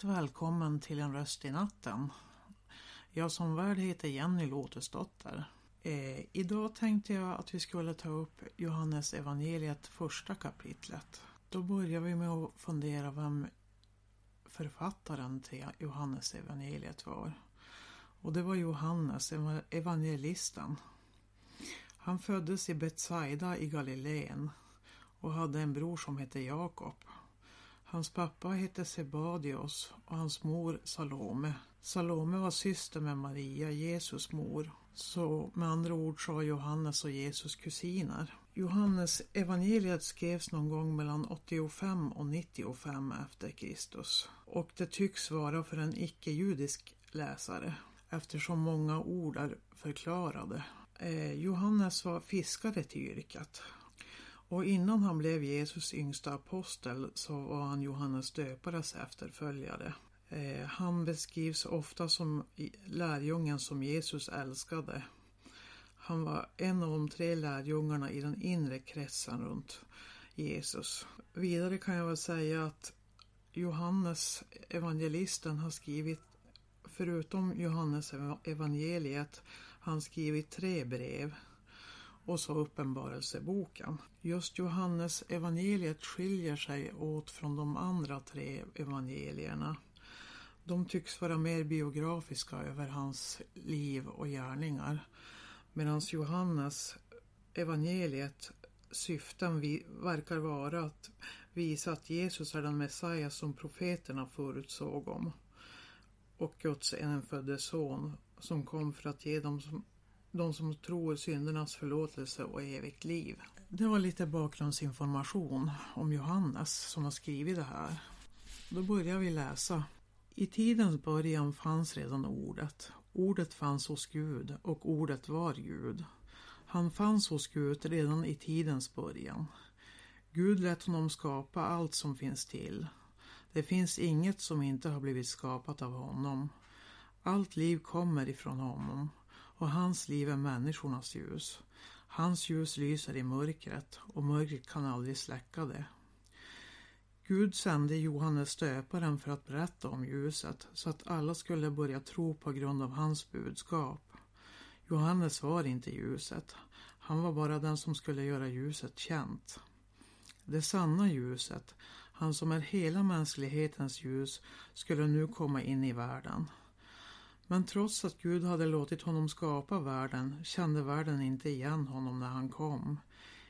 Hjärtligt välkommen till En röst i natten. Jag som värd heter Jenny Lotusdotter. Eh, idag tänkte jag att vi skulle ta upp Johannes evangeliet första kapitlet. Då börjar vi med att fundera vem författaren till Johannes evangeliet var. Och det var Johannes, evangelisten. Han föddes i Betsaida i Galileen och hade en bror som hette Jakob. Hans pappa hette Sebadios och hans mor Salome. Salome var syster med Maria, Jesus mor. Så med andra ord så var Johannes och Jesus kusiner. Johannes evangeliet skrevs någon gång mellan 85 och 95 efter Kristus. Och det tycks vara för en icke-judisk läsare eftersom många ord är förklarade. Eh, Johannes var fiskare till yrket och innan han blev Jesus yngsta apostel så var han Johannes döpares efterföljare. Eh, han beskrivs ofta som lärjungen som Jesus älskade. Han var en av de tre lärjungarna i den inre kretsen runt Jesus. Vidare kan jag väl säga att Johannes evangelisten har skrivit, förutom Johannes evangeliet, han skrivit tre brev och så Uppenbarelseboken. Just Johannes evangeliet skiljer sig åt från de andra tre evangelierna. De tycks vara mer biografiska över hans liv och gärningar. Medan Johannes evangeliet syften vi, verkar vara att visa att Jesus är den Messias som profeterna förutsåg om och Guds enfödde son som kom för att ge dem som de som tror syndernas förlåtelse och evigt liv. Det var lite bakgrundsinformation om Johannes som har skrivit det här. Då börjar vi läsa. I tidens början fanns redan ordet. Ordet fanns hos Gud och ordet var Gud. Han fanns hos Gud redan i tidens början. Gud lät honom skapa allt som finns till. Det finns inget som inte har blivit skapat av honom. Allt liv kommer ifrån honom och hans liv är människornas ljus. Hans ljus lyser i mörkret och mörkret kan aldrig släcka det. Gud sände Johannes döparen för att berätta om ljuset så att alla skulle börja tro på grund av hans budskap. Johannes var inte ljuset, han var bara den som skulle göra ljuset känt. Det sanna ljuset, han som är hela mänsklighetens ljus, skulle nu komma in i världen. Men trots att Gud hade låtit honom skapa världen kände världen inte igen honom när han kom.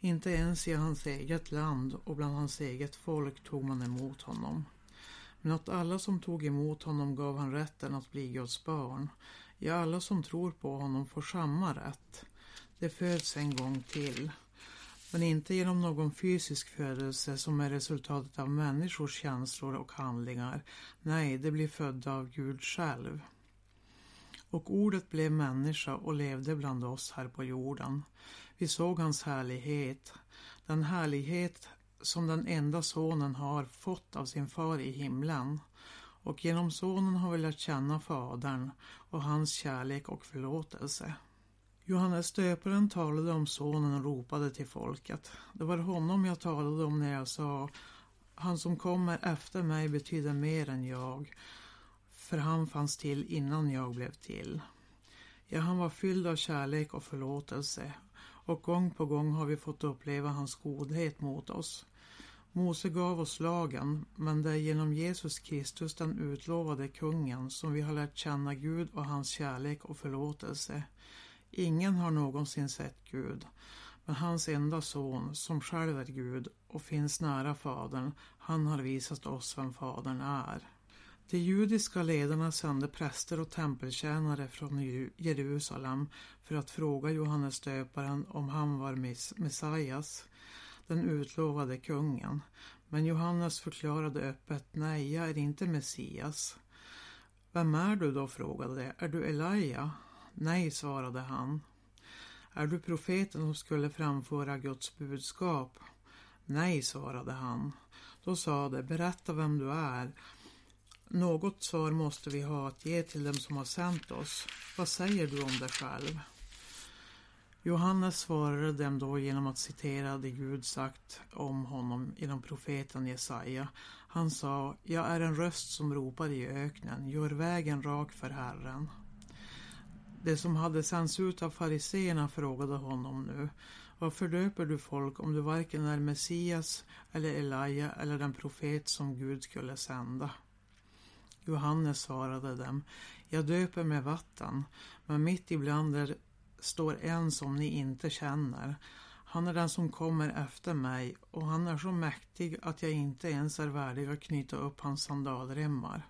Inte ens i hans eget land och bland hans eget folk tog man emot honom. Men att alla som tog emot honom gav han rätten att bli Guds barn. Ja, alla som tror på honom får samma rätt. Det föds en gång till. Men inte genom någon fysisk födelse som är resultatet av människors känslor och handlingar. Nej, det blir födda av Gud själv. Och ordet blev människa och levde bland oss här på jorden. Vi såg hans härlighet, den härlighet som den enda sonen har fått av sin far i himlen. Och genom sonen har vi lärt känna Fadern och hans kärlek och förlåtelse. Johannes döparen talade om sonen och ropade till folket. Det var honom jag talade om när jag sa Han som kommer efter mig betyder mer än jag för han fanns till innan jag blev till. Ja, han var fylld av kärlek och förlåtelse och gång på gång har vi fått uppleva hans godhet mot oss. Mose gav oss lagen, men det är genom Jesus Kristus den utlovade kungen som vi har lärt känna Gud och hans kärlek och förlåtelse. Ingen har någonsin sett Gud, men hans enda son, som själv är Gud och finns nära Fadern, han har visat oss vem Fadern är. De judiska ledarna sände präster och tempeltjänare från Jerusalem för att fråga Johannes döparen om han var Messias, den utlovade kungen. Men Johannes förklarade öppet, nej, jag är inte Messias. Vem är du då? frågade de. Är du Elia? Nej, svarade han. Är du profeten som skulle framföra Guds budskap? Nej, svarade han. Då sa de, berätta vem du är något svar måste vi ha att ge till dem som har sänt oss. Vad säger du om dig själv? Johannes svarade dem då genom att citera det Gud sagt om honom genom profeten Jesaja. Han sa, jag är en röst som ropar i öknen, gör vägen rak för Herren. Det som hade sänts ut av fariseerna frågade honom nu, varför döper du folk om du varken är Messias eller Elaja eller den profet som Gud skulle sända? Johannes svarade dem, jag döper med vatten, men mitt ibland er står en som ni inte känner. Han är den som kommer efter mig och han är så mäktig att jag inte ens är värdig att knyta upp hans sandalremmar.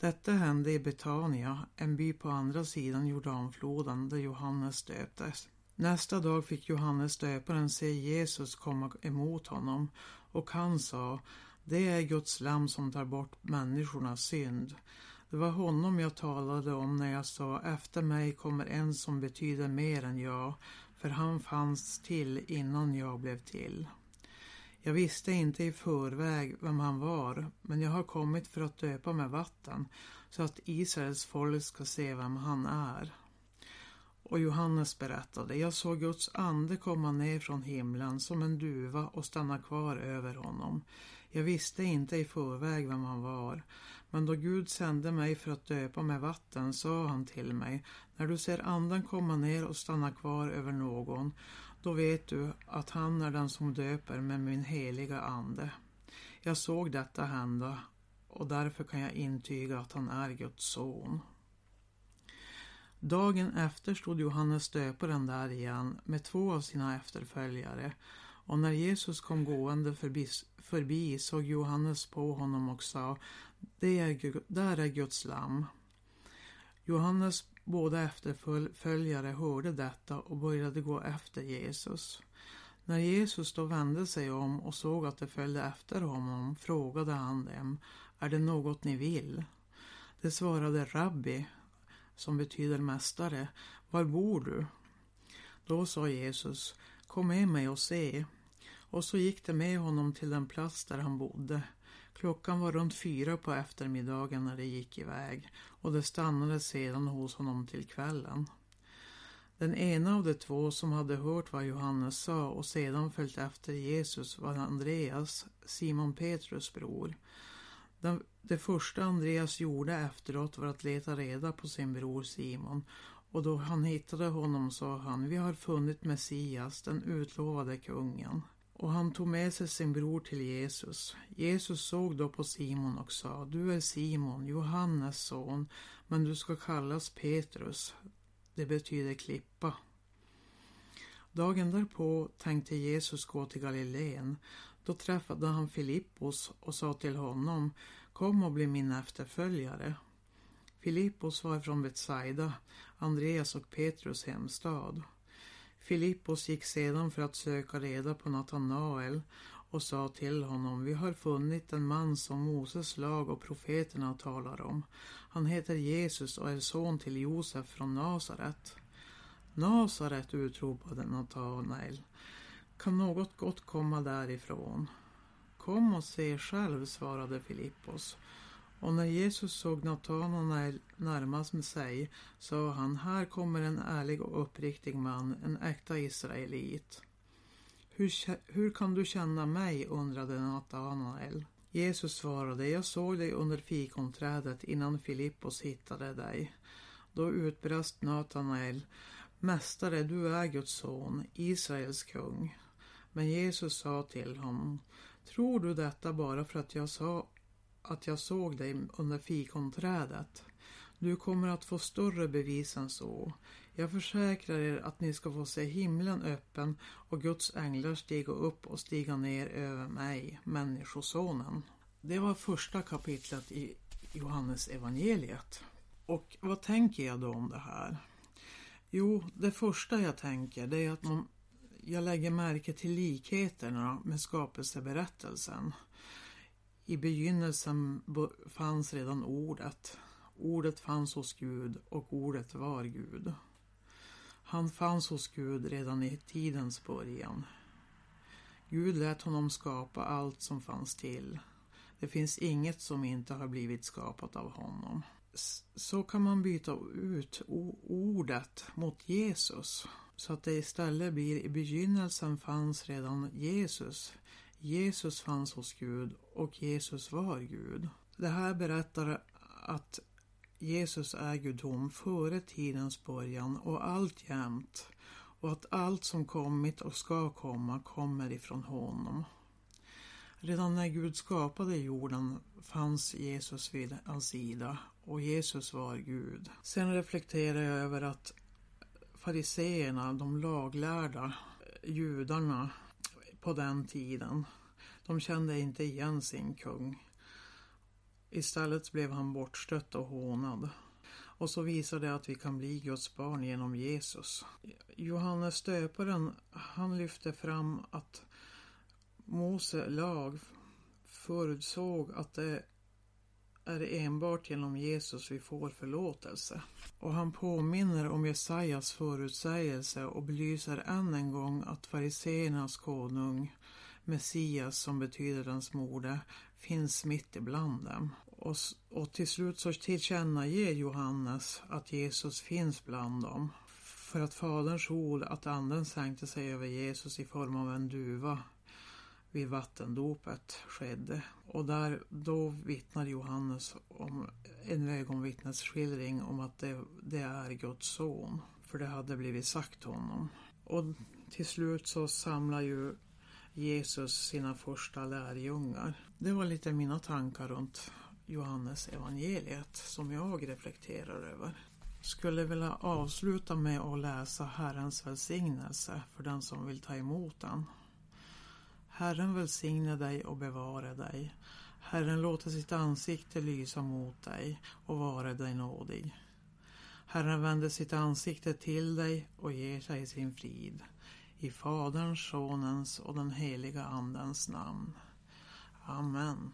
Detta hände i Betania, en by på andra sidan Jordanfloden där Johannes döptes. Nästa dag fick Johannes döparen se Jesus komma emot honom och han sa det är Guds lam som tar bort människornas synd. Det var honom jag talade om när jag sa efter mig kommer en som betyder mer än jag, för han fanns till innan jag blev till. Jag visste inte i förväg vem han var, men jag har kommit för att döpa med vatten, så att Israels folk ska se vem han är. Och Johannes berättade, jag såg Guds ande komma ner från himlen som en duva och stanna kvar över honom. Jag visste inte i förväg vem han var, men då Gud sände mig för att döpa med vatten sa han till mig, när du ser anden komma ner och stanna kvar över någon, då vet du att han är den som döper med min heliga ande. Jag såg detta hända och därför kan jag intyga att han är Guds son. Dagen efter stod Johannes döparen där igen med två av sina efterföljare och när Jesus kom gående förbi, förbi såg Johannes på honom och sa det är, där är Guds lam. Johannes båda efterföljare hörde detta och började gå efter Jesus. När Jesus då vände sig om och såg att de följde efter honom frågade han dem, är det något ni vill? De svarade Rabbi, som betyder mästare, var bor du? Då sa Jesus, kom med mig och se. Och så gick de med honom till den plats där han bodde. Klockan var runt fyra på eftermiddagen när de gick iväg och de stannade sedan hos honom till kvällen. Den ena av de två som hade hört vad Johannes sa och sedan följt efter Jesus var Andreas, Simon Petrus bror. Den, det första Andreas gjorde efteråt var att leta reda på sin bror Simon och då han hittade honom sa han, vi har funnit Messias, den utlovade kungen och han tog med sig sin bror till Jesus. Jesus såg då på Simon och sa, du är Simon, Johannes son, men du ska kallas Petrus. Det betyder klippa. Dagen därpå tänkte Jesus gå till Galileen. Då träffade han Filippos och sa till honom, kom och bli min efterföljare. Filippos var från Betsaida, Andreas och Petrus hemstad. Filippos gick sedan för att söka reda på Natanael och sa till honom, vi har funnit en man som Moses lag och profeterna talar om. Han heter Jesus och är son till Josef från Nasaret. Nasaret, utropade Natanael. Kan något gott komma därifrån? Kom och se själv, svarade Filippos. Och när Jesus såg Natanael närmast med sig sa han, här kommer en ärlig och uppriktig man, en äkta israelit. Hur, hur kan du känna mig? undrade Natanael. Jesus svarade, jag såg dig under fikonträdet innan Filippos hittade dig. Då utbrast Natanael, Mästare, du är Guds son, Israels kung. Men Jesus sa till honom, tror du detta bara för att jag sa att jag såg dig under fikonträdet. Du kommer att få större bevis än så. Jag försäkrar er att ni ska få se himlen öppen och Guds änglar stiga upp och stiga ner över mig, Människosonen. Det var första kapitlet i Johannes evangeliet. Och vad tänker jag då om det här? Jo, det första jag tänker det är att man, jag lägger märke till likheterna med skapelseberättelsen. I begynnelsen fanns redan ordet. Ordet fanns hos Gud och ordet var Gud. Han fanns hos Gud redan i tidens början. Gud lät honom skapa allt som fanns till. Det finns inget som inte har blivit skapat av honom. Så kan man byta ut ordet mot Jesus Så att det istället blir i begynnelsen fanns redan Jesus. Jesus fanns hos Gud och Jesus var Gud. Det här berättar att Jesus är gudom före tidens början och alltjämt och att allt som kommit och ska komma kommer ifrån honom. Redan när Gud skapade jorden fanns Jesus vid hans sida och Jesus var Gud. Sen reflekterar jag över att fariseerna, de laglärda judarna på den tiden, de kände inte igen sin kung. Istället blev han bortstött och hånad. Och så visar det att vi kan bli Guds barn genom Jesus. Johannes döparen, han lyfte fram att Mose lag förutsåg att det är det enbart genom Jesus vi får förlåtelse. Och han påminner om Jesajas förutsägelse och belyser än en gång att fariseernas konung, Messias som betyder den smorde, finns mitt ibland dem. Och, och till slut så tillkännager Johannes att Jesus finns bland dem. För att Faderns ord att anden sänkte sig över Jesus i form av en duva vid vattendopet skedde. Och där, då vittnar Johannes om en ögonvittnesskildring om att det, det är Guds son. För det hade blivit sagt honom. Och till slut så samlar ju Jesus sina första lärjungar. Det var lite mina tankar runt Johannes evangeliet som jag reflekterar över. Skulle vilja avsluta med att läsa Herrens välsignelse för den som vill ta emot den. Herren välsigne dig och bevara dig. Herren låter sitt ansikte lysa mot dig och vara dig nådig. Herren vänder sitt ansikte till dig och ger dig sin frid. I Faderns, Sonens och den heliga Andens namn. Amen.